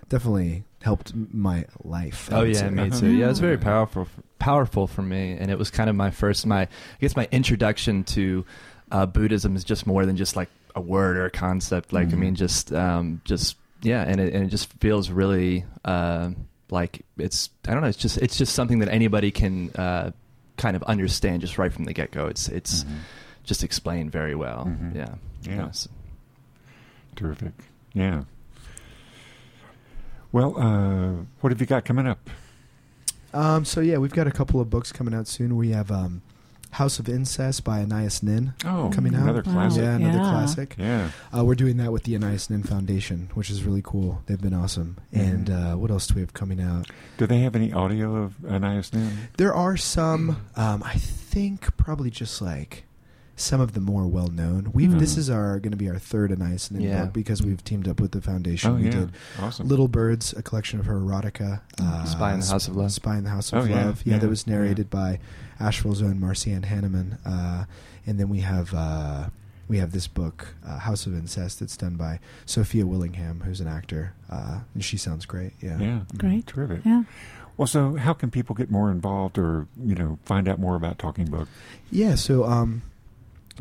definitely helped my life. I Oh yeah, say. me Uh-huh. too. Yeah, it was very powerful, powerful for me, and it was kind of my first, my I guess my introduction to uh, Buddhism is just more than just like a word or a concept. Like Mhm. I mean, just um, just yeah, and it and it just feels really uh, like it's I don't know. It's just it's just something that anybody can uh, kind of understand just right from the get go. It's it's Mhm. just explained very well. Mhm. Yeah. Yeah. Yes. Terrific. Yeah. Well, uh, what have you got coming up? Um, so yeah, we've got a couple of books coming out soon. We have um, House of Incest by Anais Nin. Oh, Coming out. another Wow. classic. Yeah, another Yeah. classic. Yeah. Uh, we're doing that with the Anais Nin Foundation, which is really cool. They've been awesome. Mhm. And uh, what else do we have coming out? Do they have any audio of Anais Nin? There are some. Um, I think probably just like some of the more well known. We've this Mhm. is our going to be our third Anais Nin Yeah. book because we've teamed up with the foundation. Oh, we yeah. did Awesome. Little Birds, a collection of her erotica. Uh, Spy in the House of Love. Spy in the House of Oh, Love. Yeah, yeah, that was yeah. narrated by Asheville's own Marcianne Hanneman. Uh, and then we have uh, we have this book, uh, House of Incest, that's done by Sophia Willingham, who's an actor, uh, and she sounds great. Yeah, Yeah. Great. Terrific. Yeah. Well, so how can people get more involved or, you know, find out more about Talking Book? Yeah, so um,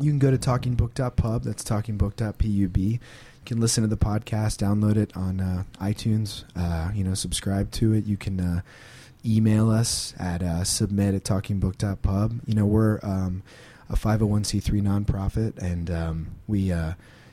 you can go to talkingbook.pub. That's talkingbook.pub. You can listen to the podcast, download it on uh, iTunes. Uh, you know, subscribe to it. You can uh, email us at uh, submit at talkingbook.pub. You know, we're um, a 501c3 nonprofit, and um, we, uh,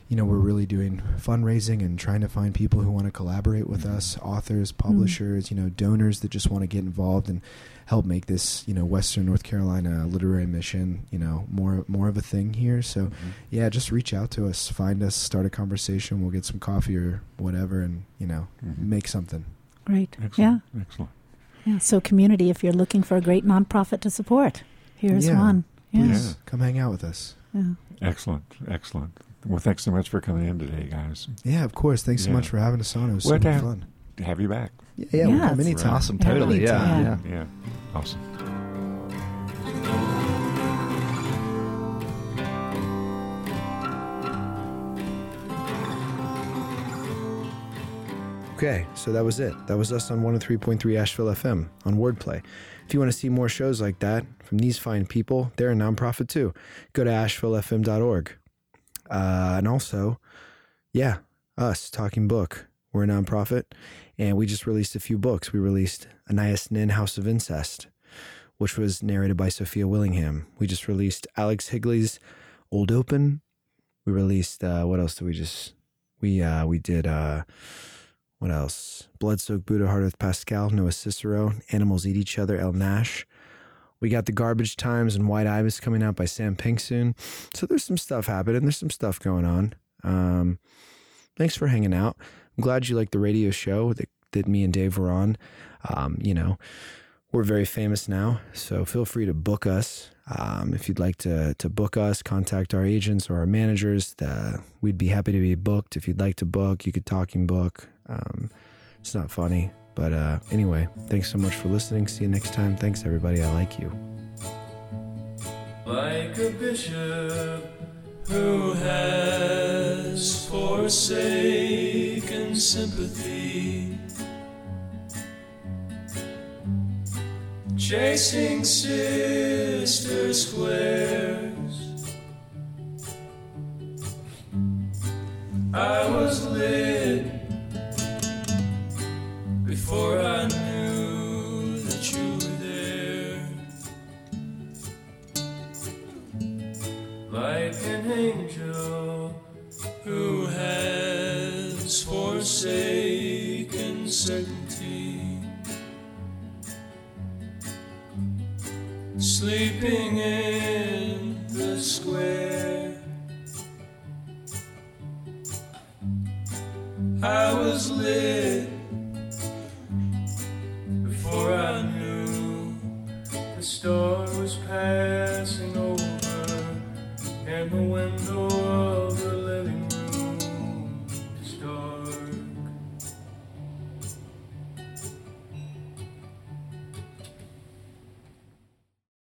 you know, we're really doing fundraising and trying to find people who want to collaborate with mm-hmm. us, authors, mm-hmm. publishers, you know, donors that just want to get involved and help make this, you know, Western North Carolina literary mission, you know, more more of a thing here. So, mm-hmm. yeah, just reach out to us, find us, start a conversation. We'll get some coffee or whatever, and you know, Mhm. make something. Great. Excellent. Excellent. Yeah. Yeah. So, community, if you're looking for a great nonprofit to support, here's Yeah. one. Yeah. Please Yeah. come hang out with us. Yeah. Excellent. Excellent. Well, thanks so much for coming in today, guys. Yeah, of course. Thanks yeah. so much for having us on. It was so have, fun. To have you back. Yeah, yeah, yeah come anytime. Awesome. Totally. Yeah, yeah. Yeah. Awesome. Okay, so that was it. That was us on 103.3 Asheville FM on Wordplay. If you want to see more shows like that from these fine people, they're a nonprofit too. Go to ashevillefm.org. Uh, and also, yeah, us, Talking Book. We're a nonprofit, and we just released a few books. We released Anais Nin, House of Incest, which was narrated by Sophia Willingham. We just released Alex Higley's Old Open. We released, uh, what else did we just, we, uh, we did, uh, what else? Blood Soaked Buddha Hard Earth Pascal, Noah Cicero, Animals Eat Each Other, Elle Nash. We got the Garbage Times and White Ibis coming out by Sam Pink soon. So there's some stuff happening. There's some stuff going on. Um, thanks for hanging out. I'm glad you liked the radio show that, that me and Dave were on. Um, you know, we're very famous now, so feel free to book us. Um, if you'd like to to book us, contact our agents or our managers. The, we'd be happy to be booked. If you'd like to book, you could talk and book. Um, it's not funny, but uh, anyway, thanks so much for listening. See you next time. Thanks, everybody. I like you. Like a bishop who has forsaken sympathy, chasing sister squares. I was lit before I knew that you were there. Like an angel who has forsaken certainty, sleeping in the square. I was lit I knew the storm was passing